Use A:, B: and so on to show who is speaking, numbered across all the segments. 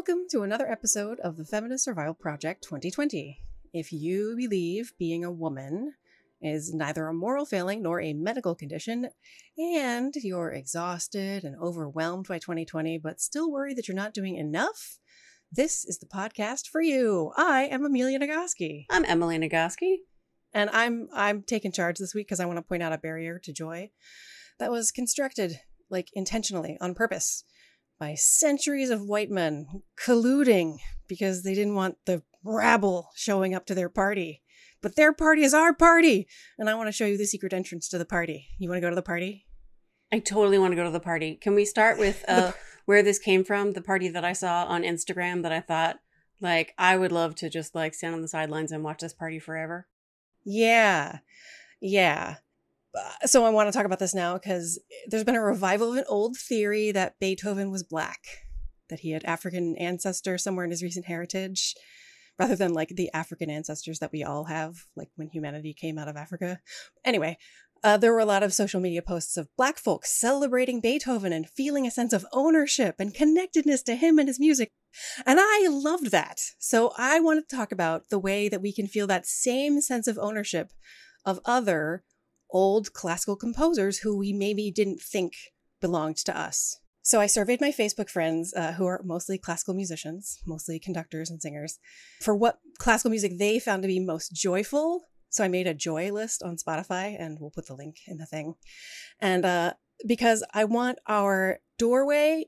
A: Welcome to another episode of the Feminist Survival Project 2020. If you believe being a woman is neither a moral failing nor a medical condition, and you're exhausted and overwhelmed by 2020, but still worried that you're not doing enough, this is the podcast for you. I am Amelia Nagoski.
B: I'm Emily Nagoski.
A: And I'm I'm taking charge this week because I want to point out a barrier to joy that was constructed like intentionally on purpose by centuries of white men colluding because they didn't want the rabble showing up to their party. But their party is our party, and I want to show you the secret entrance to the party. You want to go to the party?
B: I totally want to go to the party. Can we start with uh, where this came from? The party that I saw on Instagram that I thought, like, I would love to just like stand on the sidelines and watch this party forever.
A: Yeah. Yeah. So I want to talk about this now because there's been a revival of an old theory that Beethoven was black, that he had African ancestor somewhere in his recent heritage, rather than like the African ancestors that we all have, like when humanity came out of Africa. Anyway, uh, there were a lot of social media posts of black folks celebrating Beethoven and feeling a sense of ownership and connectedness to him and his music. And I loved that. So I want to talk about the way that we can feel that same sense of ownership of other old classical composers who we maybe didn't think belonged to us. So I surveyed my Facebook friends, uh, who are mostly classical musicians, mostly conductors and singers, for what classical music they found to be most joyful. So I made a joy list on Spotify, and we'll put the link in the thing. And uh, because I want our doorway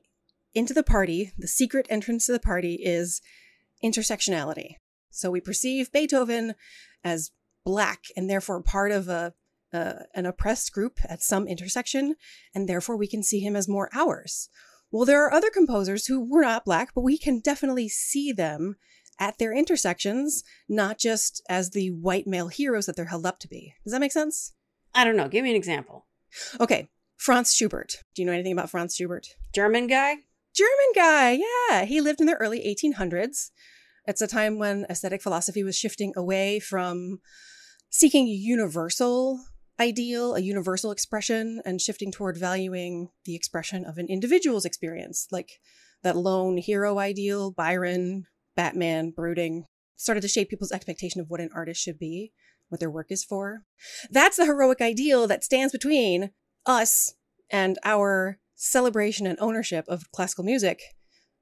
A: into the party, the secret entrance to the party is intersectionality. So we perceive Beethoven as black and therefore part of a uh, an oppressed group at some intersection, and therefore we can see him as more ours. Well, there are other composers who were not black, but we can definitely see them at their intersections, not just as the white male heroes that they're held up to be. Does that make sense?
B: I don't know. Give me an example.
A: Okay, Franz Schubert. Do you know anything about Franz Schubert?
B: German guy?
A: German guy, yeah. He lived in the early 1800s. It's a time when aesthetic philosophy was shifting away from seeking universal ideal, a universal expression, and shifting toward valuing the expression of an individual's experience, like that lone hero ideal, Byron, Batman, brooding, started to shape people's expectation of what an artist should be, what their work is for. That's the heroic ideal that stands between us and our celebration and ownership of classical music.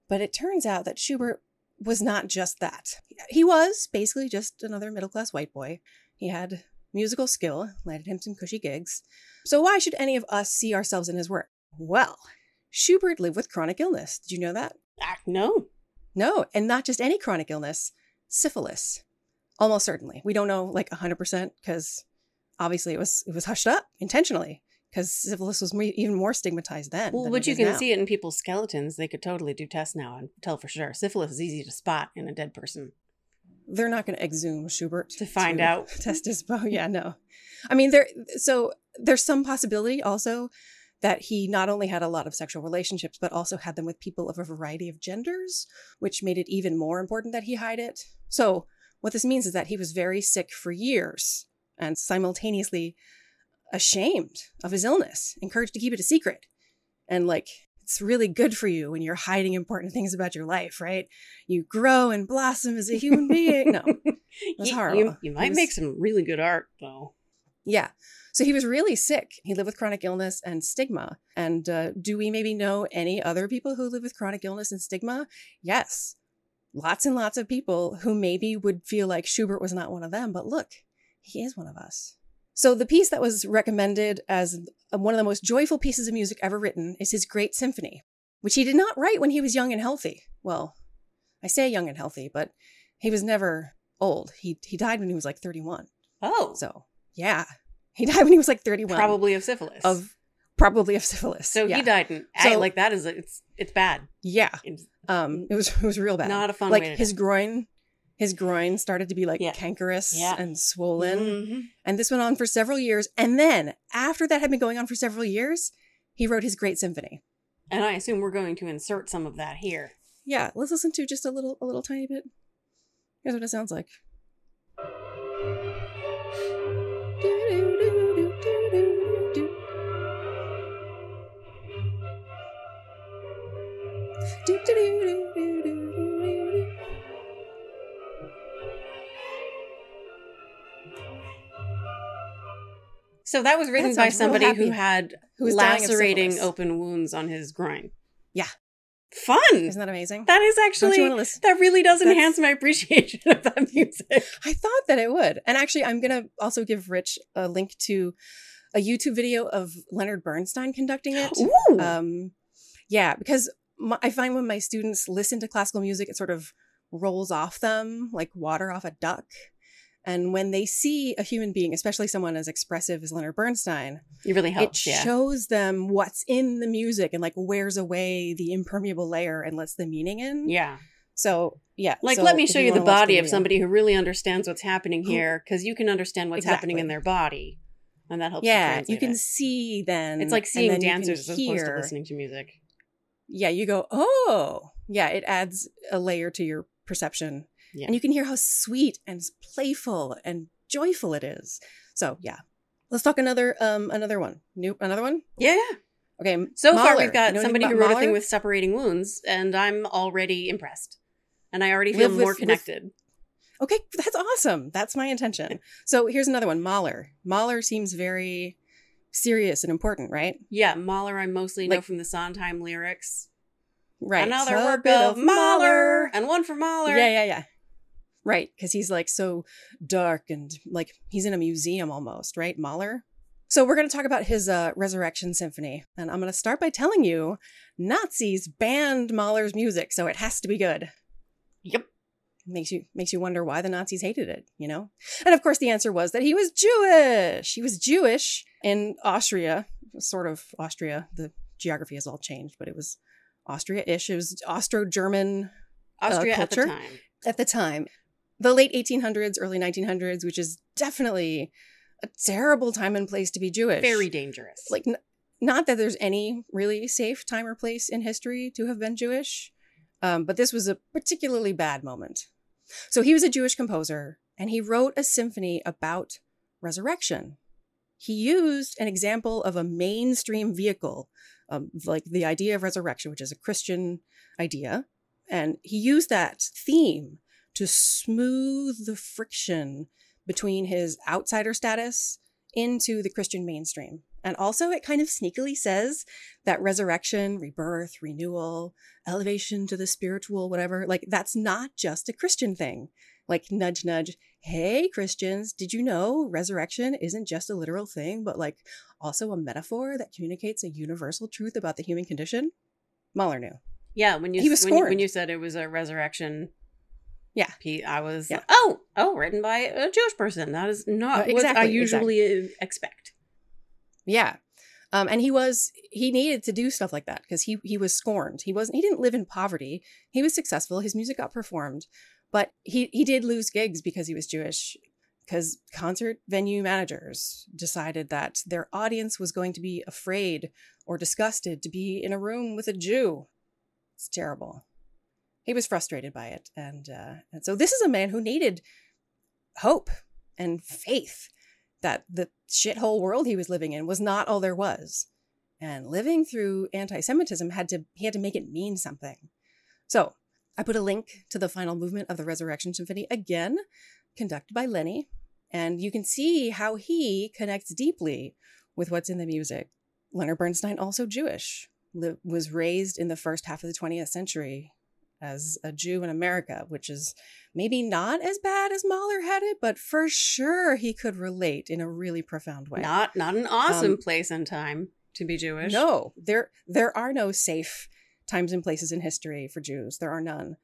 A: But it turns out that Schubert was not just that. He was basically just another middle class white boy. He had musical skill, landed him some cushy gigs. So why should any of us see ourselves in his work? Well, Schubert lived with chronic illness. Did you know that?
B: Ah, no.
A: No, and not just any chronic illness, syphilis. Almost certainly. We don't know like 100% because obviously it was it was hushed up intentionally because syphilis was even more stigmatized then.
B: Well, but you can now. see it in people's skeletons. They could totally do tests now and tell for sure. Syphilis is easy to spot in a dead person
A: they're not going to exhume Schubert
B: to find to out
A: test his bow. Yeah, no. I mean, there. So there's some possibility also that he not only had a lot of sexual relationships, but also had them with people of a variety of genders, which made it even more important that he hide it. So what this means is that he was very sick for years and simultaneously ashamed of his illness, encouraged to keep it a secret. And like it's really good for you when you're hiding important things about your life, right? You grow and blossom as a human being. No, it was horrible.
B: You, you might was, make some really good art, though.
A: Yeah. So he was really sick. He lived with chronic illness and stigma. And uh, do we maybe know any other people who live with chronic illness and stigma? Yes. Lots and lots of people who maybe would feel like Schubert was not one of them, but look, he is one of us. So the piece that was recommended as one of the most joyful pieces of music ever written is his Great Symphony, which he did not write when he was young and healthy. Well, I say young and healthy, but he was never old. He he died when he was like 31.
B: Oh.
A: So, yeah. He died when he was like 31.
B: Probably of syphilis.
A: Of probably of syphilis.
B: So yeah. he died in so, like that is it's it's bad.
A: Yeah. Um it was it was real bad.
B: Not a fun
A: like his groin his groin started to be like
B: yeah.
A: cankerous
B: yeah.
A: and swollen.
B: Mm-hmm.
A: And this went on for several years. And then, after that had been going on for several years, he wrote his Great Symphony.
B: And I assume we're going to insert some of that here.
A: Yeah, let's listen to just a little, a little tiny bit. Here's what it sounds like. Do do do
B: So that was written
A: That
B: by somebody who had
A: Who was
B: lacerating open wounds on his groin.
A: Yeah.
B: Fun.
A: Isn't that amazing?
B: that is actually
A: want to listen?
B: that really does
A: That's-
B: enhance my appreciation of that music.
A: I thought that it would. And actually, I'm going to also give Rich a link to a YouTube video of Leonard Bernstein conducting it.
B: Ooh.
A: Um, yeah, because my, I find when my students listen to classical music, it sort of rolls off them like water off a duck. And when they see a human being, especially someone as expressive as Leonard Bernstein,
B: it really helps.
A: it
B: yeah.
A: shows them what's in the music and like wears away the impermeable layer and lets the meaning in.
B: yeah.
A: So yeah,
B: Like,
A: so
B: let me show you the
A: wanna watch
B: body of somebody who really understands what's happening here because you can understand what's happening in their body. And that helps.
A: Yeah,
B: translate
A: you can
B: it.
A: see then.
B: It's like seeing
A: you
B: dancers as opposed to listening to music.
A: Yeah, you go, oh, yeah. It adds a layer to your perception,
B: Yeah.
A: and you can hear how sweet and playful and joyful it is. So yeah, let's talk another um another one. New another one.
B: Yeah. yeah.
A: Okay.
B: So far, we've got
A: You know
B: somebody who wrote a thing with separating wounds, and I'm already impressed. And I already feel
A: with-
B: more
A: with-
B: connected.
A: Okay, that's awesome. That's my intention. So here's another one. Mahler. Mahler seems very serious and important, right?
B: Yeah, Mahler, I mostly know from the Sondheim lyrics.
A: Right.
B: Another work
A: bit
B: of Mahler, and one for Mahler.
A: Yeah, yeah, yeah. Right, because he's like so dark and like he's in a museum almost, right? Mahler. So we're going to talk about his uh, Resurrection Symphony, and I'm going to start by telling you, Nazis banned Mahler's music, so it has to be good.
B: Yep.
A: Makes you makes you wonder why the Nazis hated it, you know? And of course, the answer was that he was Jewish. He was Jewish in Austria, sort of Austria. The geography has all changed, but it was Austria-ish. It was Austro-German
B: Austria at the
A: culture.
B: time.
A: at the time. The late 1800s, early 1900s, which is definitely a terrible time and place to be Jewish.
B: Very dangerous.
A: like n- not that there's any really safe time or place in history to have been Jewish, um, but this was a particularly bad moment. So he was a Jewish composer, and he wrote a symphony about resurrection. He used an example of a mainstream vehicle, um, like the idea of resurrection, which is a Christian idea, and he used that theme to smooth the friction between his outsider status into the Christian mainstream. And also, it kind of sneakily says that resurrection, rebirth, renewal, elevation to the spiritual, whatever, like that's not just a Christian thing. Like, nudge, nudge. Hey, Christians, did you know resurrection isn't just a literal thing, but like also a metaphor that communicates a universal truth about the human condition? Mahler knew.
B: yeah, when you
A: he was
B: when, you- when you said it was a resurrection
A: Yeah.
B: Pete, I was
A: Yeah.
B: oh, oh, written by a Jewish person. That is not
A: Uh,
B: what I
A: exactly,
B: usually expect.
A: Yeah. Um, and he was he needed to do stuff like that because he he was scorned. He wasn't he didn't live in poverty. He was successful. His music got performed, but he he did lose gigs because he was Jewish. Because concert venue managers decided that their audience was going to be afraid or disgusted to be in a room with a Jew. It's terrible. He was frustrated by it, and uh, and so this is a man who needed hope and faith that the shithole world he was living in was not all there was. And living through anti-Semitism had to he had to make it mean something. So I put a link to the final movement of the Resurrection Symphony again, conducted by Lenny, and you can see how he connects deeply with what's in the music. Leonard Bernstein, also Jewish, was raised in the first half of the 20th century as a Jew in America, which is maybe not as bad as Mahler had it, but for sure he could relate in a really profound way.
B: Not not an awesome
A: Um,
B: place and time to be Jewish.
A: No, there there are no safe times and places in history for Jews. There are none.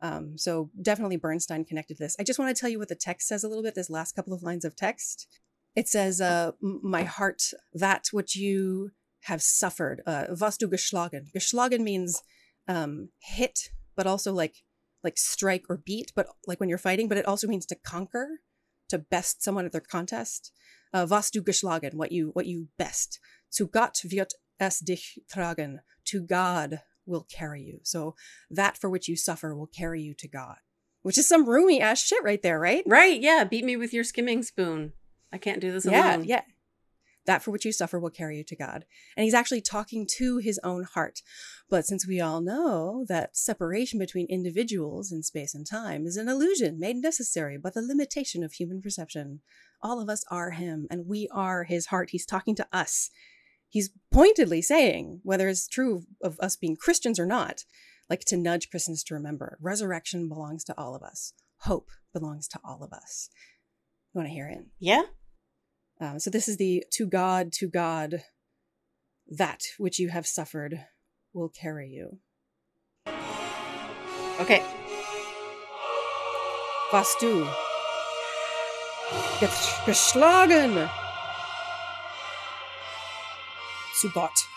A: Um, so definitely Bernstein connected this. I just want to tell you what the text says a little bit. This last couple of lines of text. It says, uh, "My heart, that what you have suffered, uh, was du geschlagen." Geschlagen means um, hit, but also like like strike or beat, but like when you're fighting. But it also means to conquer, to best someone at their contest. Uh, was du geschlagen, what you what you best. Zu Gott wird es dich tragen. To God will carry you. So that for which you suffer will carry you to God. Which is some roomy ass shit right there, right?
B: Right, yeah. Beat me with your skimming spoon. I can't do this
A: Yeah,
B: alone.
A: yeah. That for which you suffer will carry you to God. And he's actually talking to his own heart. But since we all know that separation between individuals in space and time is an illusion made necessary by the limitation of human perception, all of us are him and we are his heart. He's talking to us. He's pointedly saying, whether it's true of us being Christians or not, like to nudge Christians to remember resurrection belongs to all of us, hope belongs to all of us. You want to hear it?
B: Yeah.
A: Um, so this is the to God, to God, that which you have suffered will carry you.
B: Okay.
A: Was du geschlagen zu Gott.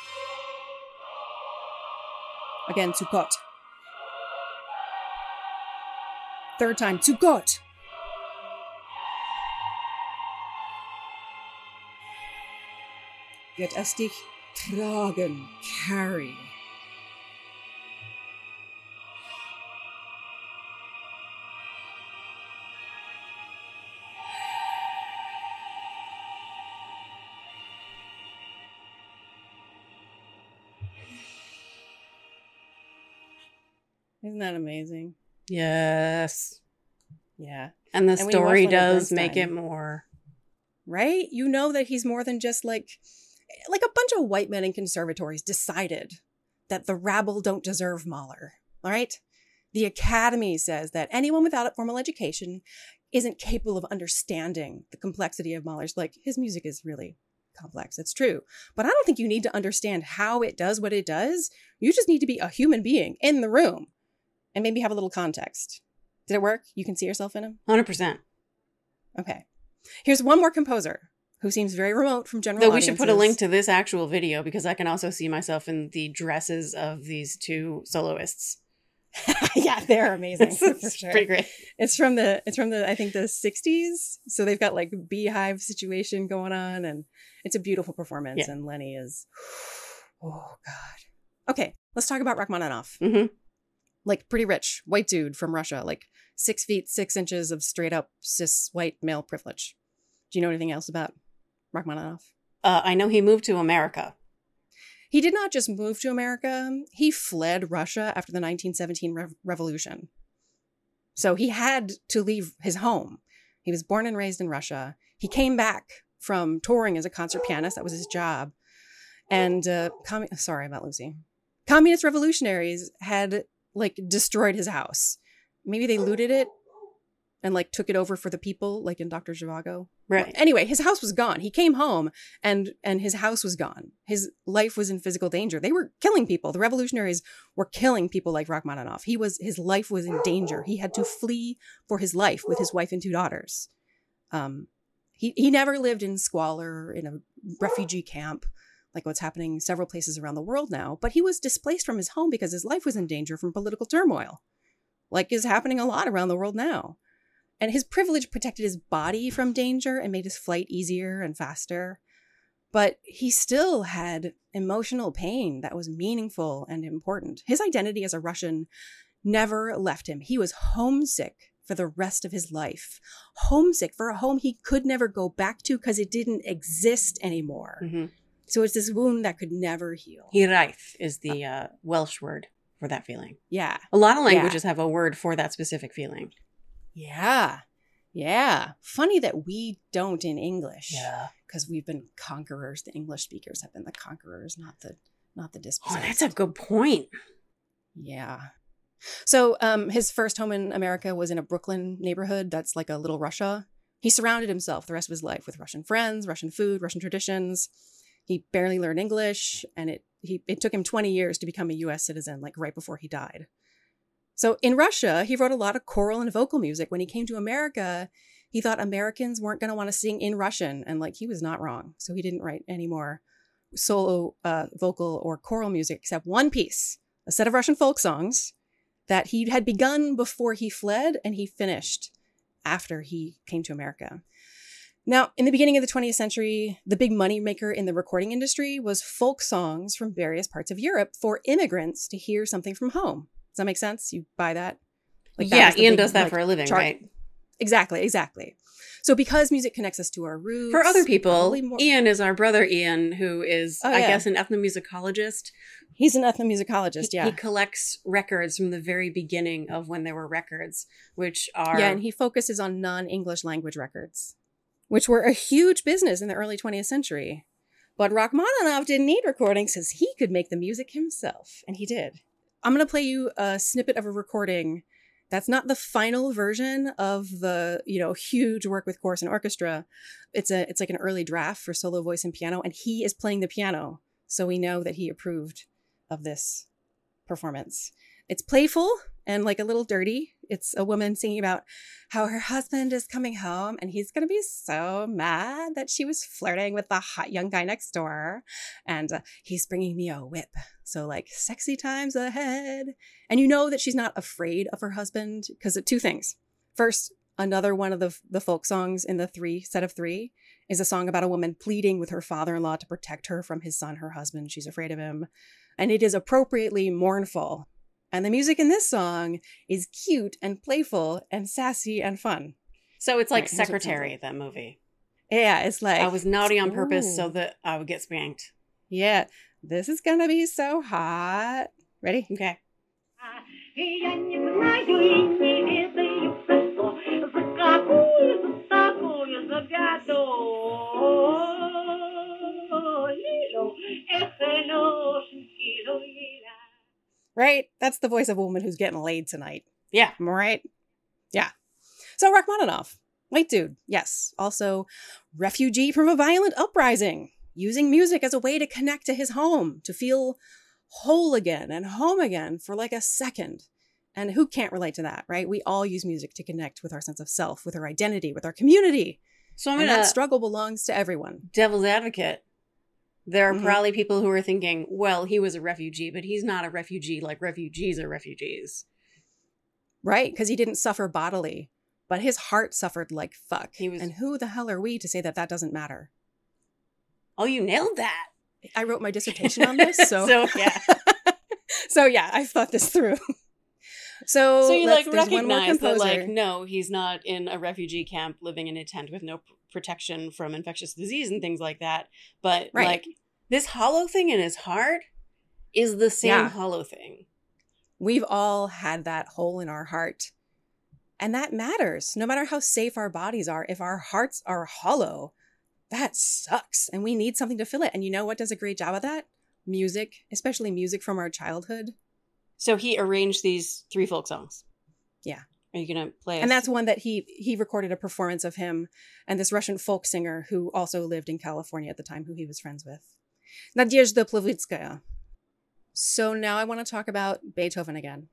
A: Again, zu Gott. Third time, zu Gott. Wird es dich tragen, carry. Isn't that amazing?
B: Yes.
A: Yeah.
B: And the
A: And when you watch
B: story does make it more.
A: right? You know that he's more than just like like a bunch of white men in conservatories decided that the rabble don't deserve Mahler. All right? The academy says that anyone without a formal education isn't capable of understanding the complexity of Mahler's like his music is really complex. It's true. But I don't think you need to understand how it does what it does. You just need to be a human being in the room and maybe have a little context. Did it work? You can see yourself in him?
B: 100%.
A: Okay. Here's one more composer who seems very remote from general
B: Though we should put a link to this actual video because I can also see myself in the dresses of these two soloists.
A: yeah, they're amazing.
B: It's,
A: sure.
B: pretty great.
A: It's from the it's from the I think the 60s. So they've got like beehive situation going on and it's a beautiful performance
B: Yeah.
A: and Lenny is oh god. Okay, let's talk about Rachmaninoff.
B: Mhm.
A: Like pretty rich white dude from Russia, like 6 feet 6 inches of straight up cis white male privilege. Do you know anything else about Rachmaninoff?
B: Uh, I know he moved to America.
A: He did not just move to America, he fled Russia after the 1917 rev- revolution. So he had to leave his home. He was born and raised in Russia. He came back from touring as a concert pianist, that was his job. And uh, sorry about Lucy. Communist revolutionaries had like destroyed his house. Maybe they looted it and like took it over for the people, like in Dr. Zhivago.
B: Right.
A: Anyway, his house was gone. He came home and and his house was gone. His life was in physical danger. They were killing people. The revolutionaries were killing people like Rachmaninoff. He was his life was in danger. He had to flee for his life with his wife and two daughters. Um, he he never lived in squalor in a refugee camp like what's happening several places around the world now. But he was displaced from his home because his life was in danger from political turmoil, like is happening a lot around the world now. And his privilege protected his body from danger and made his flight easier and faster. But he still had emotional pain that was meaningful and important. His identity as a Russian never left him. He was homesick for the rest of his life, homesick for a home he could never go back to because it didn't exist anymore.
B: hmm
A: So it's this wound that could never heal.
B: Hiraeth is the uh, Welsh word for that feeling.
A: yeah.
B: A lot of
A: Yeah.
B: languages have a word for that specific feeling.
A: Yeah. Yeah. Funny that we don't in English. Yeah. Because we've been conquerors. The English speakers have been the conquerors, not the not the
B: Oh, that's a good point.
A: Yeah. So um, his first home in America was in a Brooklyn neighborhood that's like a little Russia. He surrounded himself the rest of his life with Russian friends, Russian food, Russian traditions. He barely learned English, and it he it took him 20 years to become a U.S. citizen, like right before he died. So in Russia, he wrote a lot of choral and vocal music. When he came to America, he thought Americans weren't going to want to sing in Russian, and like he was not wrong. So he didn't write any more solo uh, vocal or choral music except one piece, a set of Russian folk songs that he had begun before he fled and he finished after he came to America. Now, in the beginning of the 20th century, the big moneymaker in the recording industry was folk songs from various parts of Europe for immigrants to hear something from home. Does that make sense? You buy that? that
B: yeah,
A: the
B: Ian
A: big,
B: does that
A: like,
B: for a living,
A: chart-
B: right?
A: Exactly, exactly. So because music connects us to our roots.
B: For other people,
A: more-
B: Ian is our brother Ian, who is,
A: Oh,
B: I
A: yeah.
B: guess, an ethnomusicologist.
A: he's an ethnomusicologist,
B: He-
A: yeah.
B: He collects records from the very beginning of when there were records, which are
A: Yeah, and he focuses on non-English language records, which were a huge business in the early 20th century. But Rachmaninoff didn't need recordings because he could make the music himself, and he did. I'm going to play you a snippet of a recording that's not the final version of the, you know, huge work with chorus and orchestra. It's a it's like an early draft for solo voice and piano and he is playing the piano. So we know that he approved of this performance. It's playful and like a little dirty. It's a woman singing about how her husband is coming home and he's going to be so mad that she was flirting with the hot young guy next door and uh, he's bringing me a whip. So, like, sexy times ahead. And you know that she's not afraid of her husband because of two things. First, another one of the, the folk songs in the three set of three is a song about a woman pleading with her father in law to protect her from his son, her husband. She's afraid of him. And it is appropriately mournful. And the music in this song is cute and playful and sassy and fun.
B: so it's like
A: Right, here's what it sounds
B: Secretary,
A: like.
B: that movie.
A: Yeah, it's like
B: I was naughty on purpose so that I would get spanked.
A: Yeah, this is gonna be so hot. Ready?
B: Okay.
A: Right? That's the voice of a woman who's getting laid tonight.
B: Yeah.
A: Am I right? Yeah. So Rachmaninoff, white dude, yes. Also, refugee from a violent uprising, using music as a way to connect to his home, to feel whole again and home again for like a second. And who can't relate to that, right? We all use music to connect with our sense of self, with our identity, with our community.
B: So I'm
A: and
B: going
A: that struggle belongs to everyone.
B: devil's advocate. There are
A: Mhm.
B: probably people who are thinking, well, he was a refugee, but he's not a refugee like refugees are refugees.
A: right? Because he didn't suffer bodily, but his heart suffered like fuck.
B: He was-
A: and who the hell are we to say that that doesn't matter?
B: Oh, you nailed that.
A: I wrote my dissertation on this, so
B: So, yeah.
A: so yeah, I've thought this through. So,
B: so you like
A: there's one more
B: recognize that like no he's not in a refugee camp living in a tent with no protection from infectious disease and things like that but
A: Right.
B: like this hollow thing in his heart is the same
A: Yeah.
B: hollow thing
A: we've all had that hole in our heart, and that matters. No matter how safe our bodies are, if our hearts are hollow, that sucks, and we need something to fill it. And you know what does a great job of that? Music, especially music from our childhood.
B: So he arranged these three folk songs
A: Yeah.
B: are you gonna play
A: and
B: us?
A: that's one that he he recorded a performance of him and this Russian folk singer who also lived in California at the time, who he was friends with, Nadezhda Plevitskaya. So now I want to talk about Beethoven again.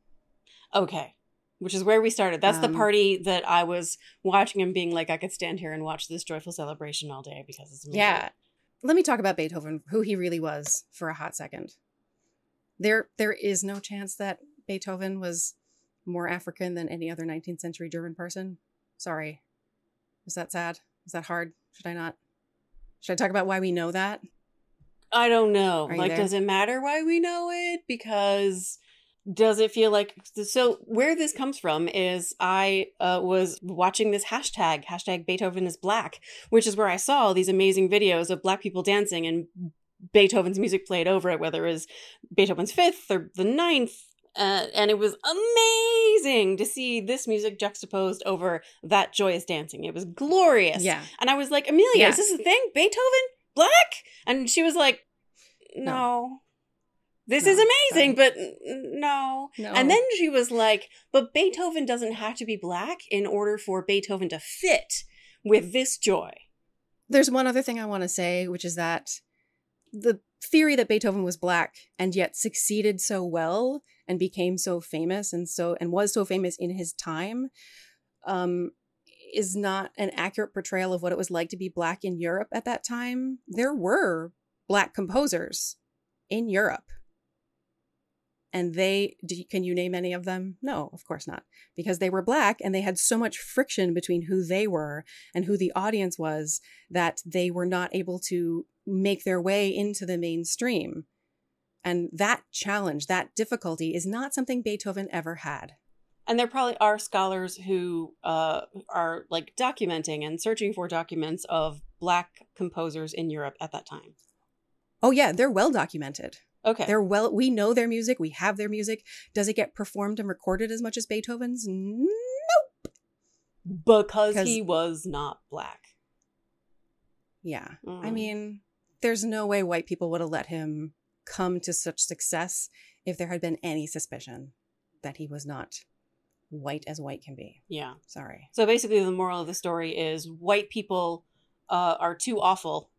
B: okay which is where we started that's the
A: Um,
B: party that i was watching and being like i could stand here and watch this joyful celebration all day because it's amazing.
A: Yeah, let me talk about Beethoven, who he really was, for a hot second. There, there is no chance that Beethoven was more African than any other 19th century German person. Sorry, is that sad? Is that hard? Should I not? Should I talk about why we know that?
B: I don't know. Like,
A: there?
B: does it matter why we know it? Because does it feel like so? Where this comes from is I uh, was watching this hashtag hashtag Beethoven is black, which is where I saw all these amazing videos of black people dancing and Beethoven's music played over it, whether it was Beethoven's fifth or the ninth. Uh, and it was amazing to see this music juxtaposed over that joyous dancing. It was glorious.
A: Yeah.
B: And I was like, Amelia,
A: Yeah.
B: is this a thing? Beethoven? Black? And she was like, no. This
A: No,
B: is amazing, but n- n- no.
A: No.
B: And then she was like, but Beethoven doesn't have to be black in order for Beethoven to fit with this joy.
A: There's one other thing I want to say, which is that the theory that Beethoven was black and yet succeeded so well and became so famous and so and was so famous in his time um, is not an accurate portrayal of what it was like to be black in Europe at that time. There were black composers in Europe. And they, do can you name any of them? No, of course not, because they were black and they had so much friction between who they were and who the audience was that they were not able to make their way into the mainstream. And that challenge, that difficulty is not something Beethoven ever had.
B: And there probably are scholars who uh, are like documenting and searching for documents of black composers in Europe at that time.
A: Oh yeah, they're well documented.
B: Okay.
A: They're well we know their music, we have their music. Does it get performed and recorded as much as Beethoven's? Nope.
B: Because he was not black.
A: Yeah. I
B: Mm.
A: mean, there's no way white people would have let him come to such success if there had been any suspicion that he was not white as white can be.
B: Yeah.
A: Sorry.
B: So basically, the moral of the story is white people uh, are too awful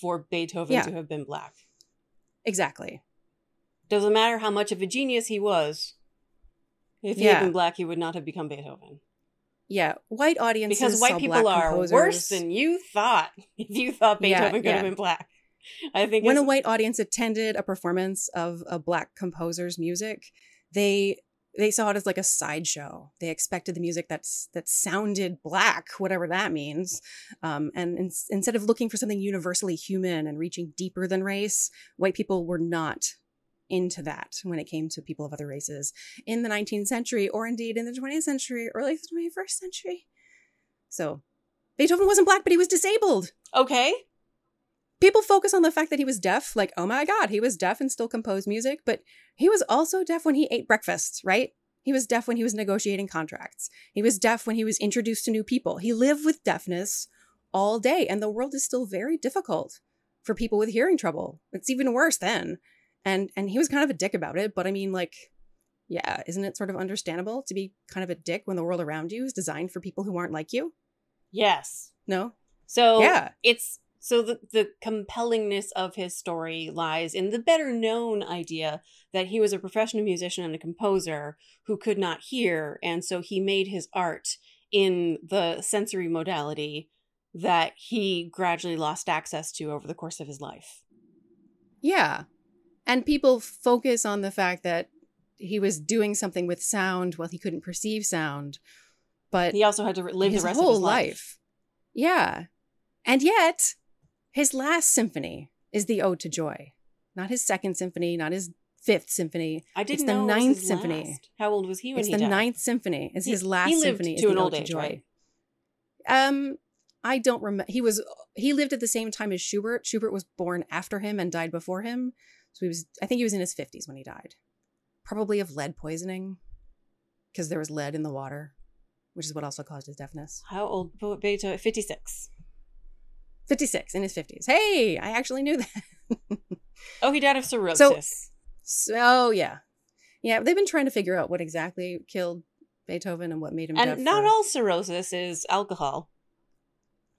B: for Beethoven
A: Yeah.
B: to have been black.
A: Exactly.
B: Doesn't matter how much of a genius he was. If he
A: Yeah.
B: had been black, he would not have become Beethoven.
A: Yeah, white audiences
B: Because white people are
A: composers.
B: worse than you thought. If you thought
A: Yeah,
B: Beethoven could
A: yeah.
B: have been black, I think
A: when a white audience attended a performance of a black composer's music, they they saw it as like a sideshow. They expected the music that's that sounded black, whatever that means. Um, and in, instead of looking for something universally human and reaching deeper than race, white people were not into that when it came to people of other races in the 19th century, or indeed in the 20th century, early 21st century. So Beethoven wasn't black, but he was disabled.
B: Okay.
A: people focus on the fact that he was deaf like oh my god he was deaf and still composed music but he was also deaf when he ate breakfast right? He was deaf when he was negotiating contracts. He was deaf when he was introduced to new people. He lived with deafness all day and the world is still very difficult for people with hearing trouble. It's even worse then and and he was kind of a dick about it but i mean like yeah isn't it sort of understandable to be kind of a dick when the world around you is designed for people who aren't like you
B: Yes.
A: no
B: So
A: Yeah.
B: it's so the the compellingness of his story lies in the better known idea that he was a professional musician and a composer who could not hear and so he made his art in the sensory modality that he gradually lost access to over the course of his life.
A: Yeah. And people focus on the fact that he was doing something with sound while he couldn't perceive sound. But
B: He also had to live
A: his
B: the rest
A: whole
B: of his life.
A: Yeah. And yet, his last symphony is the Ode to Joy. Not his second symphony, not his fifth symphony.
B: I didn't
A: the
B: know
A: ninth symphony.
B: last. How old was he when
A: it's
B: he
A: the
B: died?
A: ninth symphony. It's
B: He-
A: his last symphony. is
B: to
A: the
B: an
A: Ode
B: old
A: to
B: age,
A: Joy.
B: right?
A: Um, I don't remember. He was he lived at the same time as Schubert. Schubert was born after him and died before him. So he was. I think he was in his fifties when he died, probably of lead poisoning, because there was lead in the water, which is what also caused his deafness.
B: How old Beethoven? 56.
A: Fifty six in his fifties. Hey, I actually knew that.
B: Oh, he died of cirrhosis.
A: so oh, yeah, yeah. They've been trying to figure out what exactly killed Beethoven and what made him deaf.
B: and not
A: for-
B: all cirrhosis is alcohol.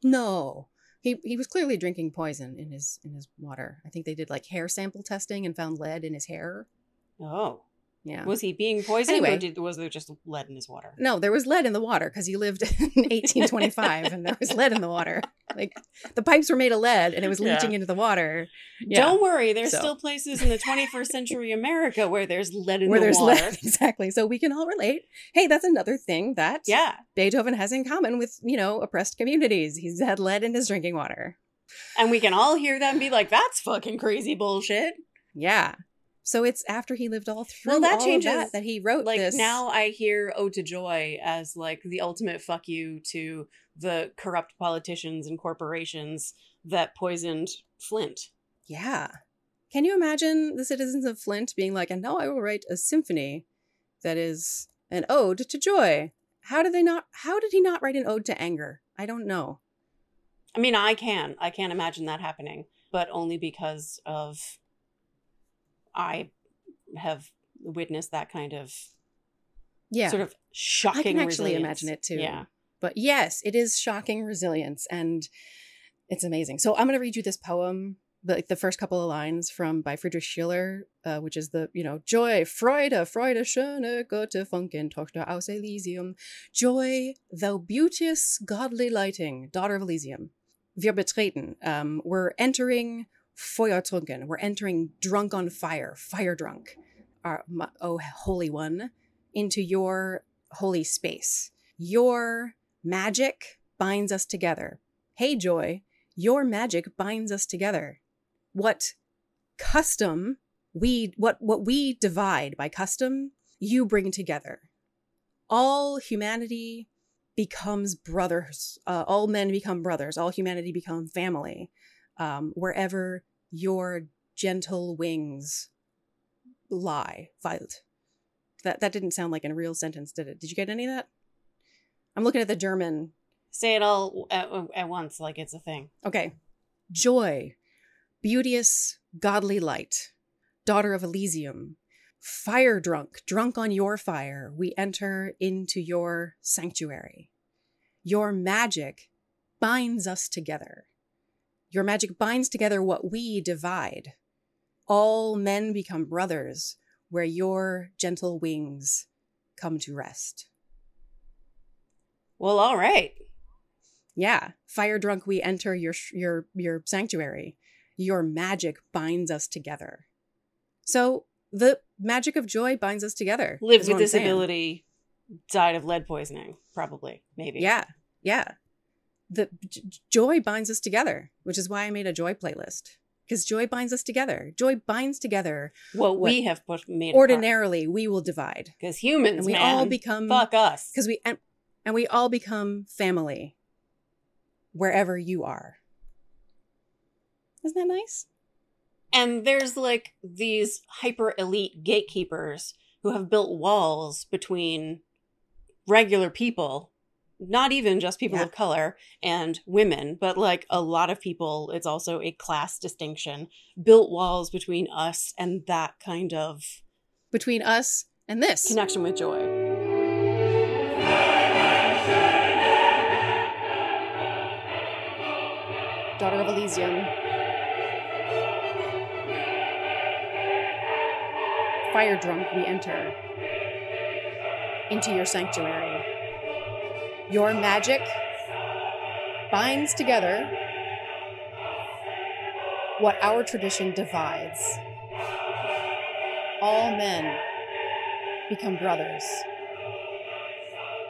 A: No. He he was clearly drinking poison in his in his water. I think they did like hair sample testing and found lead in his hair.
B: Oh.
A: Yeah.
B: Was he being poisoned
A: Anyway.
B: or did, was there just lead in his water?
A: no, there was lead in the water because he lived in 1825 and there was lead in the water. Like the pipes were made of lead and it was
B: Yeah.
A: leaching into the water. Yeah.
B: Don't worry, there's
A: So.
B: still places in the 21st century America where there's lead in
A: Where
B: the
A: there's
B: water.
A: lead. Exactly. So we can all relate. Hey, that's another thing that
B: Yeah.
A: Beethoven has in common with, you know, oppressed communities. He's had lead in his drinking water.
B: And we can all hear that and be like, that's fucking crazy bullshit.
A: Yeah. So it's after he lived all through
B: Well, that
A: all of
B: changes,
A: that, that he wrote
B: Like
A: this.
B: now I hear Ode to Joy as like the ultimate fuck you to the corrupt politicians and corporations that poisoned Flint.
A: Yeah. Can you imagine the citizens of Flint being like, and now I will write a symphony that is an ode to joy? How did they not how did he not write an ode to anger? I don't know.
B: I mean, I can. I can't imagine that happening, but only because of I have witnessed that kind of
A: Yeah.
B: sort of shocking
A: I can actually
B: resilience.
A: imagine it too.
B: Yeah.
A: But yes, it is shocking resilience and it's amazing. So I'm going to read you this poem, like the first couple of lines from by Friedrich Schiller, uh, which is the, you know, Joy, Freude, Freude, schöne, Götterfunken, Tochter aus Elysium. Joy, thou beauteous, godly lighting, daughter of Elysium. Wir betreten, um, we're entering Feuertrunken, we're entering drunk on fire, fire drunk, our, my, oh holy one, into your holy space. Your magic binds us together. Hey, Joy, your magic binds us together. What custom we what what we divide by custom, you bring together. all humanity becomes brothers. Uh, all men become brothers. All humanity become family. Um, wherever your gentle wings lie, Weilt. That that didn't sound like a real sentence, did it? Did you get any of that? I'm looking at the German.
B: Say it all at, at once, like it's a thing.
A: Okay. Joy, beauteous, godly light, daughter of Elysium, fire drunk, drunk on your fire, we enter into your sanctuary. Your magic binds us together. Your magic binds together what we divide. All men become brothers where your gentle wings come to rest.
B: Well, all right.
A: Yeah, fire drunk we enter your your your sanctuary. Your magic binds us together. So the magic of joy binds us together.
B: Lived with disability, died of lead poisoning, probably, maybe.
A: Yeah, yeah. The joy binds us together, which is why I made a joy playlist. Because joy binds us together. Joy binds together.
B: What,
A: What
B: we have put made
A: Ordinarily, we will divide,
B: because humans,
A: and we
B: man,
A: all become
B: fuck us.
A: because we and, and we all become family wherever you are. Isn't that nice?
B: And there's like these hyper elite gatekeepers who have built walls between regular people, not even just people
A: Yeah.
B: of color and women, but like a lot of people. It's also a class distinction, built walls between us and that kind of
A: Between us and this.
B: connection with joy.
A: Daughter of Elysium. Fire drunk, we enter into your sanctuary. Your magic binds together what our tradition divides. All men become brothers,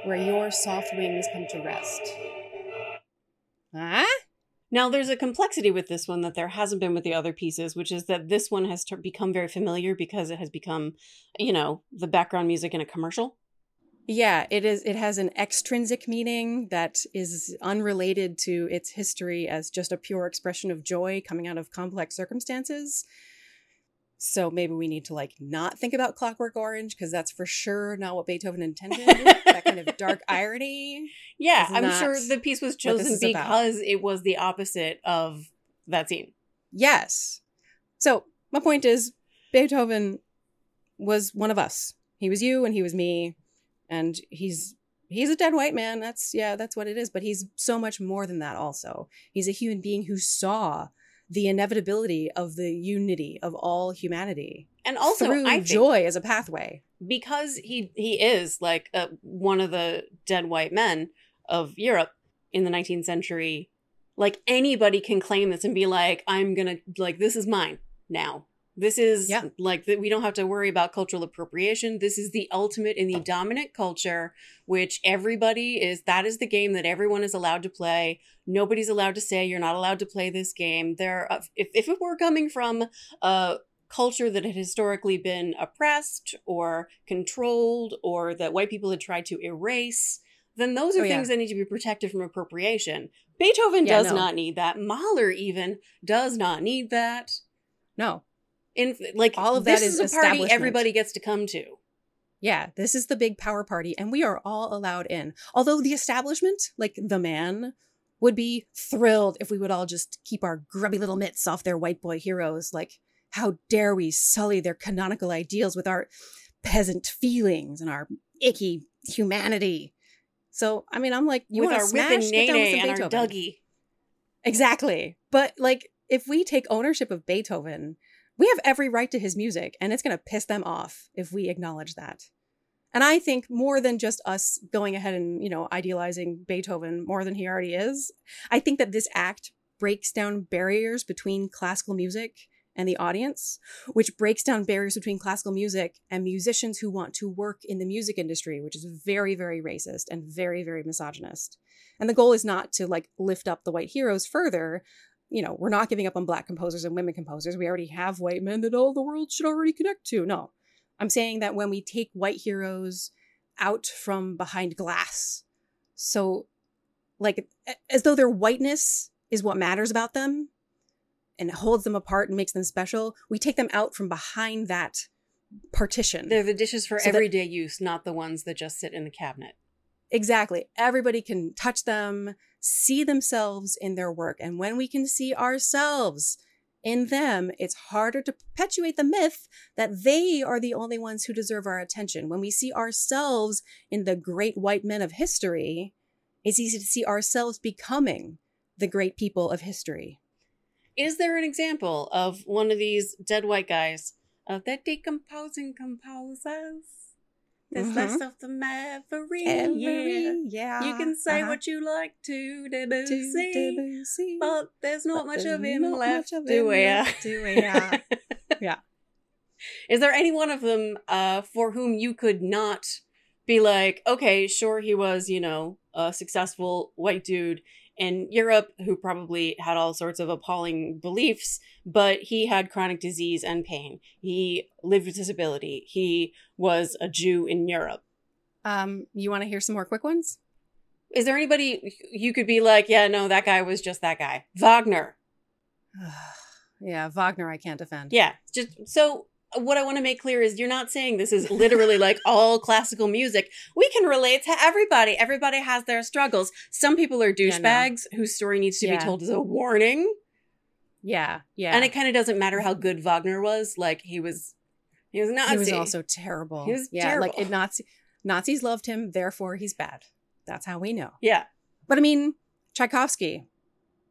A: where your soft wings come to rest. Huh?
B: Now, there's a complexity with this one that there hasn't been with the other pieces, which is that this one has become very familiar because it has become, you know, the background music in a commercial.
A: Yeah, it is it has an extrinsic meaning that is unrelated to its history as just a pure expression of joy coming out of complex circumstances. So maybe we need to like not think about Clockwork Orange because that's for sure not what Beethoven intended. that kind of dark irony.
B: Yeah, I'm sure the piece was chosen
A: is about.
B: because it was the opposite of that scene.
A: Yes. So my point is Beethoven was one of us. He was you and he was me. And he's he's a dead white man. That's yeah, that's what it is. But he's so much more than that also. He's a human being who saw the inevitability of the unity of all humanity
B: And also,
A: through
B: I
A: joy as a pathway.
B: because he he is like uh one of the dead white men of Europe in the 19th century. Like anybody can claim this and be like, I'm gonna like this is mine now. This is
A: Yeah.
B: like that. We don't have to worry about cultural appropriation. This is the ultimate in the dominant culture, which everybody is. That is the game that everyone is allowed to play. Nobody's allowed to say you're not allowed to play this game. There, if if it were coming from a culture that had historically been oppressed or controlled or that white people had tried to erase, then those are
A: Oh, yeah.
B: things that need to be protected from appropriation. Beethoven
A: Yeah,
B: does
A: no.
B: not need that. Mahler even does not need that.
A: No.
B: In like
A: All of
B: this
A: that
B: is
A: is
B: a party everybody gets to come to.
A: Yeah, this is the big power party, and we are all allowed in. Although the establishment, like the man, would be thrilled if we would all just keep our grubby little mitts off their white boy heroes. Like, how dare we sully their canonical ideals with our peasant feelings and our icky humanity? So, I mean, I'm like, you want to smash?
B: and
A: Get down with some Beethoven.
B: Dougie.
A: Exactly. But like if we take ownership of Beethoven, we have every right to his music and it's going to piss them off if we acknowledge that. And I think more than just us going ahead and, you know, idealizing Beethoven more than he already is, I think that this act breaks down barriers between classical music and the audience, which breaks down barriers between classical music and musicians who want to work in the music industry, which is very, very racist and very, very misogynist. And the goal is not to like lift up the white heroes further. You know, we're not giving up on black composers and women composers. We already have white men that all the world should already connect to. No. I'm saying that when we take white heroes out from behind glass. So, like, as though their whiteness is what matters about them and holds them apart and makes them special, we take them out from behind that partition.
B: They're the dishes for
A: So that-
B: everyday use, not the ones that just sit in the cabinet.
A: Exactly. Everybody can touch them, see themselves in their work. And when we can see ourselves in them, it's harder to perpetuate the myth that they are the only ones who deserve our attention. When we see ourselves in the great white men of history, it's easy to see ourselves becoming the great people of history.
B: Is there an example of one of these dead white guys of that decomposing composers? There's
A: Mhm.
B: less of them every,
A: Every
B: year.
A: yeah,
B: You can say
A: uh-huh.
B: what you like to
A: To
B: Debussy,
A: Debussy,
B: but there's not
A: but
B: much
A: there's
B: of him left,
A: of
B: do
A: him
B: we?
A: left, do we? Yeah. Yeah.
B: Is there any one of them uh, for whom you could not be like, okay, sure, he was, you know, a successful white dude in Europe who probably had all sorts of appalling beliefs, but he had chronic disease and pain. He lived with disability. He was a Jew in Europe.
A: Um, you want to hear some more quick ones?
B: Is there anybody you could be like, yeah, no, that guy was just that guy? Wagner.
A: yeah, Wagner, I can't defend.
B: Yeah, just so what I want to make clear is you're not saying this is literally like all classical music. We can relate to everybody. Everybody has their struggles. Some people are
A: Yeah, no.
B: douchebags whose story needs to
A: Yeah.
B: be told as a warning.
A: yeah, yeah.
B: And it kind of doesn't matter how good Wagner was. Like he was, he was Nazi.
A: he was also terrible.
B: He was
A: yeah, like
B: terrible.
A: it, Nazi Nazis loved him, therefore he's bad. That's how we know.
B: yeah.
A: But I mean, Tchaikovsky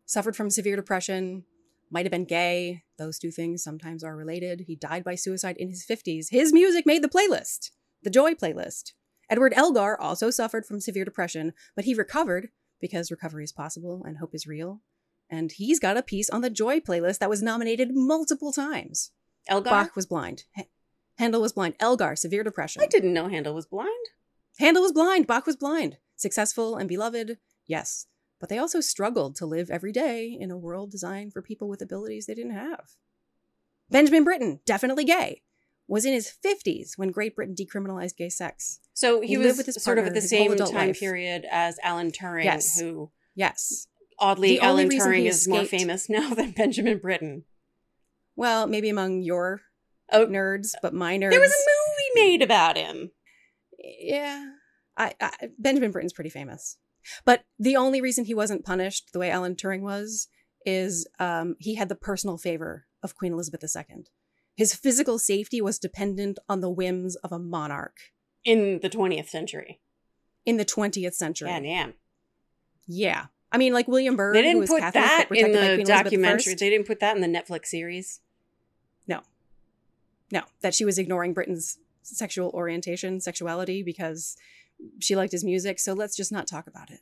A: suffered from severe depression, might have been gay. Those two things sometimes are related. He died by suicide in his 50s. His music made the playlist, the Joy playlist. Edward Elgar also suffered from severe depression, but he recovered because recovery is possible and hope is real. And he's got a piece on the Joy playlist that was nominated multiple times.
B: Elgar.
A: Bach was blind. H- Handel was blind. Elgar, severe depression.
B: I didn't know Handel was blind.
A: Handel was blind. Bach was blind. Successful and beloved, yes. But they also struggled to live every day in a world designed for people with abilities they didn't have. Benjamin Britten, definitely gay, was in his 50s when Great Britain decriminalized gay sex.
B: So he,
A: He
B: was sort of at the same time
A: life.
B: period as Alan Turing,
A: Yes.
B: who
A: Yes.
B: oddly
A: The
B: Alan Turing is more famous now than Benjamin Britten.
A: Well, maybe among your
B: Oh,
A: nerds, but my nerds.
B: there was a movie made about him.
A: yeah I, I benjamin britten's pretty famous but the only reason he wasn't punished the way alan turing was is um, he had the personal favor of queen elizabeth ii his physical safety was dependent on the whims of a monarch
B: in the 20th century.
A: in the 20th century
B: Yeah, damn.
A: yeah i mean like william byrd
B: They didn't
A: was
B: put
A: Catholic,
B: that in the documentary. They didn't put that in the Netflix series.
A: No. No that she was ignoring Britten's sexual orientation sexuality because she liked his music so let's just not talk about it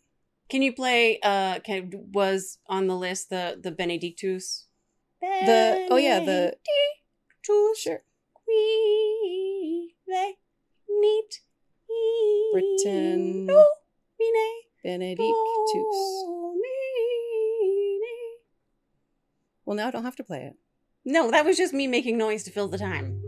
B: Can you play? Uh, can, was on the list the the Benedictus.
A: the oh yeah the
B: Benedictus
A: sure
B: qui venit in
A: Britain benedictus. Well, now I don't have to play it.
B: No, that was just me making noise to fill the time.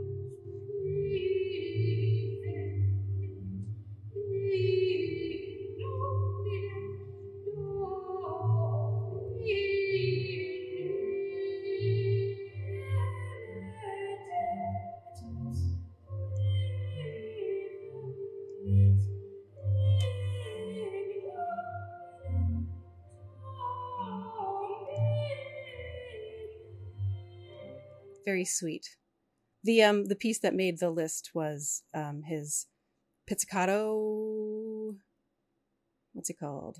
A: Very sweet. The um the piece that made the list was um his pizzicato. What's it called?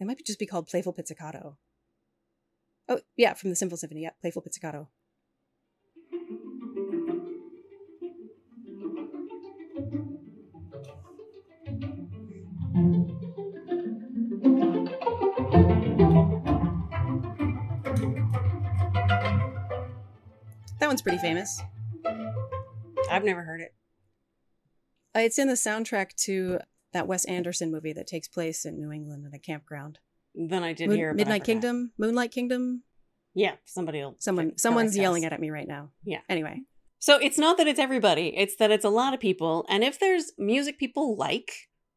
A: It might be just be called Playful Pizzicato. Oh yeah, from the Simple Symphony. Yeah, Playful Pizzicato. One's pretty famous.
B: I've never heard it.
A: Uh, it's in the soundtrack to that Wes Anderson movie that takes place in New England in a campground.
B: Then I did
A: Moon-
B: hear
A: Midnight Kingdom, Moonlight Kingdom.
B: Yeah, somebody will.
A: Someone, someone's
B: us.
A: yelling at me right now.
B: Yeah.
A: Anyway,
B: So it's not that it's everybody, it's that it's a lot of people. And if there's music people like,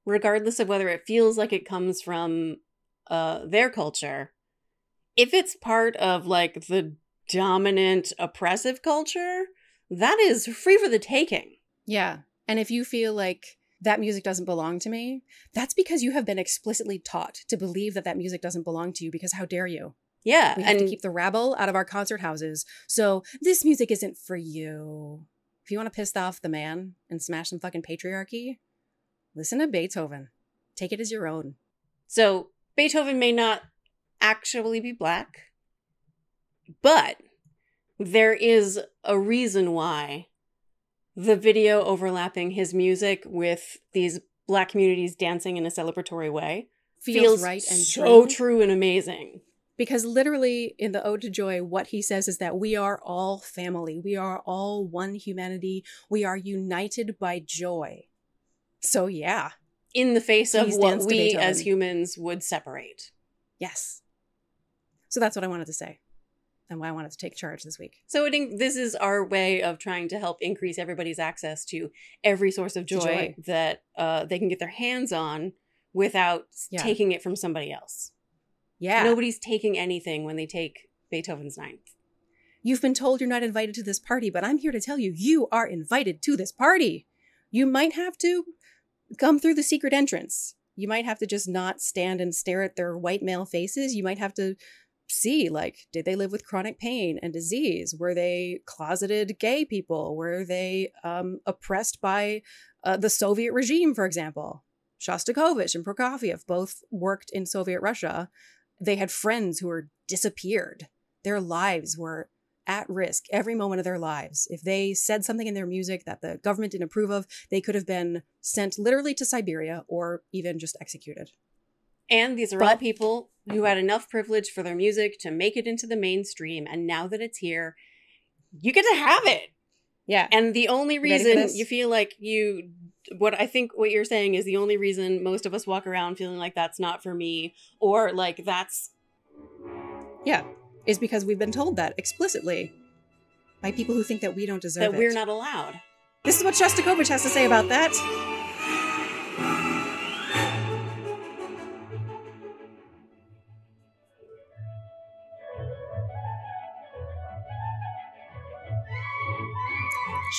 B: regardless of whether it feels like it comes from uh, their culture, if it's part of like the dominant oppressive culture, that is free for the taking.
A: Yeah. And if you feel like that music doesn't belong to me, that's because you have been explicitly taught to believe that that music doesn't belong to you because how dare you?
B: Yeah.
A: We have
B: and
A: to keep the rabble out of our concert houses. So this music isn't for you. If you want to piss off the man and smash some fucking patriarchy, listen to Beethoven. Take it as your own.
B: so Beethoven may not actually be black, but there is a reason why the video overlapping his music with these black communities dancing in a celebratory way
A: Feels, right and
B: so
A: true.
B: true and amazing.
A: Because literally in the Ode to Joy, what he says is that we are all family. We are all one humanity. We are united by joy. So yeah,
B: In the face of what we as humans would separate.
A: yes. So that's what I wanted to say. And why I wanted to take charge this week.
B: So it, this is our way of trying to help increase everybody's access to every source of joy,
A: joy.
B: that uh, they can get their hands on without
A: Yeah.
B: taking it from somebody else.
A: Yeah.
B: Nobody's taking anything when they take Beethoven's Ninth.
A: You've been told you're not invited to this party, but I'm here to tell you, you are invited to this party. You might have to come through the secret entrance. You might have to just not stand and stare at their white male faces. You might have to see, like, did they live with chronic pain and disease? Were they closeted gay people? Were they um, oppressed by uh, the Soviet regime, for example? Shostakovich and Prokofiev both worked in Soviet Russia. They had friends who were disappeared. Their lives were at risk every moment of their lives. If they said something in their music that the government didn't approve of, they could have been sent literally to Siberia or even just executed.
B: And these are all people who had enough privilege for their music to make it into the mainstream. And now that it's here, you get to have it.
A: Yeah.
B: And the only reason you feel like you, what I think what you're saying is the only reason most of us walk around feeling like that's not for me or like that's,
A: Yeah. Is because we've been told that explicitly by people who think that we don't deserve
B: that
A: it.
B: we're not allowed.
A: This is what Shostakovich has to say about that.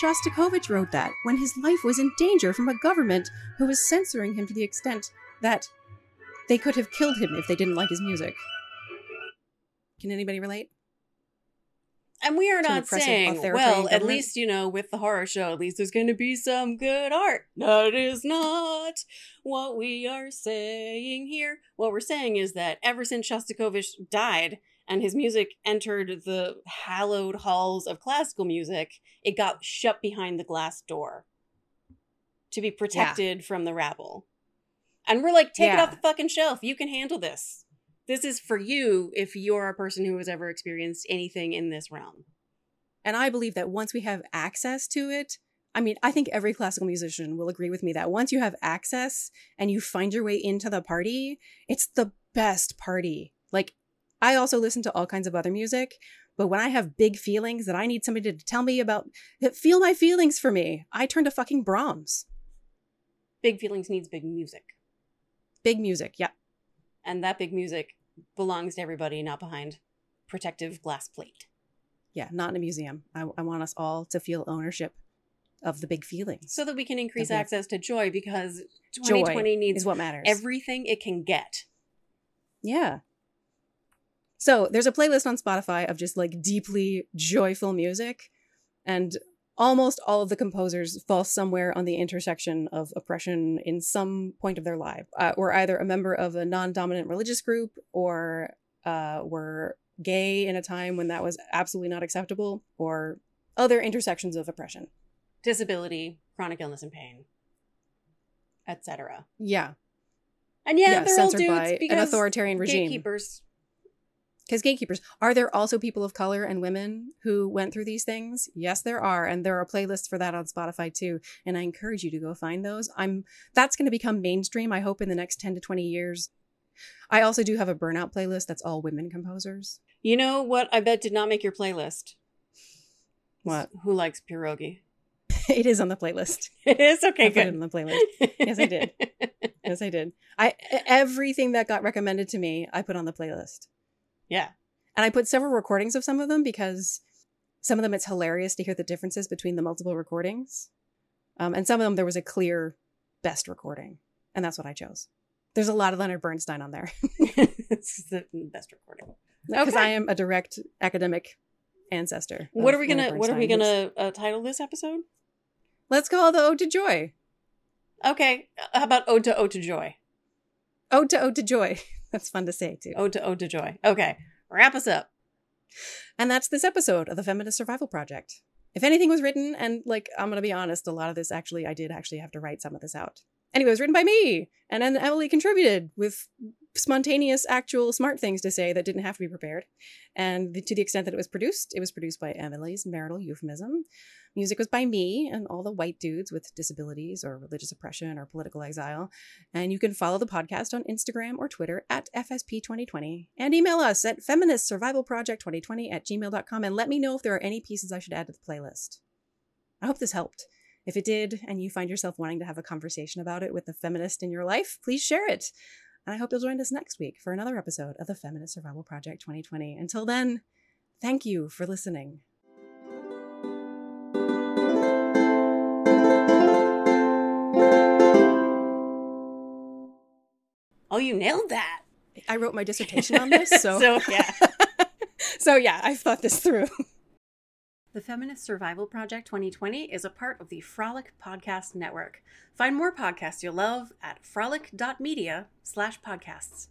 A: Shostakovich wrote that when his life was in danger from a government who was censoring him to the extent that they could have killed him if they didn't like his music. Can anybody relate?
B: And we are not saying, well, at least, you know, with the horror show, at least there's going to be some good art. That is not what we are saying here. What we're saying is that ever since Shostakovich died and his music entered the hallowed halls of classical music, it got shut behind the glass door to be protected from the rabble. And we're like, take it off the fucking shelf. You can handle this. This is for you if you're a person who has ever experienced anything in this realm.
A: And I believe that once we have access to it, I mean, I think every classical musician will agree with me that once you have access and you find your way into the party, it's the best party. Like, I also listen to all kinds of other music, but when I have big feelings that I need somebody to tell me about, feel my feelings for me, I turn to fucking Brahms.
B: Big Feelings needs big music.
A: Big music, yeah.
B: And that big music belongs to everybody, not behind protective glass plate.
A: Yeah, not in a museum. I, I want us all to feel ownership of the big feelings.
B: So that we can increase
A: Okay.
B: access to joy because
A: Joy
B: 2020 needs
A: is what matters.
B: everything it can get.
A: Yeah. So there's a playlist on Spotify of just like deeply joyful music. And almost all of the composers fall somewhere on the intersection of oppression in some point of their life. Uh, were either a member of a non dominant religious group or uh, were gay in a time when that was absolutely not acceptable or other intersections of oppression.
B: Disability, chronic illness and pain, etc.
A: Yeah.
B: And yeah,
A: Yeah,
B: they're all dudes
A: by an
B: because
A: authoritarian regime.
B: gatekeepers.
A: Because gatekeepers. Are there also people of color and women who went through these things? Yes, there are. And there are playlists for that on Spotify too. And I encourage you to go find those. I'm that's gonna become mainstream, I hope, in the next 10 to 20 years. I also do have a burnout playlist that's all women composers.
B: You know what I bet did not make your playlist?
A: What?
B: Who likes pierogi?
A: it is on the playlist.
B: It is okay.
A: I put it
B: Good.
A: on the playlist. Yes, I did. Yes, I did. I everything that got recommended to me, I put on the playlist.
B: Yeah.
A: And I put several recordings of some of them because some of them it's hilarious to hear the differences between the multiple recordings. Um, and some of them there was a clear best recording. And that's what I chose. There's a lot of Leonard Bernstein on there.
B: it's the best recording.
A: Because
B: Okay.
A: I am a direct academic ancestor.
B: What are we
A: Leonard
B: gonna What are we gonna uh, title this episode?
A: Let's call the Ode to Joy.
B: Okay. How about Ode to Ode to Joy?
A: Ode to Ode to Joy. That's fun to say too.
B: Ode to Ode to Joy. Okay. Wrap us up.
A: And that's this episode of the Feminist Survival Project. If anything was written, and like I'm gonna be honest, a lot of this actually I did actually have to write some of this out. Anyway, it was written by me, and then Emily contributed with spontaneous, actual smart things to say that didn't have to be prepared. And to the extent that it was produced, it was produced by Emily's marital euphemism. Music was by me and all the white dudes with disabilities or religious oppression or political exile. And you can follow the podcast on Instagram or Twitter at FSP2020 and email us at feministsurvivalproject2020 at gmail.com and let me know if there are any pieces I should add to the playlist. I hope this helped. If it did, and you find yourself wanting to have a conversation about it with a feminist in your life, please share it. And I hope you'll join us next week for another episode of the Feminist Survival Project 2020. Until then, thank you for listening.
B: Oh, you nailed that.
A: I wrote my dissertation on this, so
B: so yeah.
A: so yeah, I've thought this through.
B: The Feminist Survival Project 2020 is a part of the Frolic Podcast Network. Find more podcasts you'll love at frolic.media slash podcasts.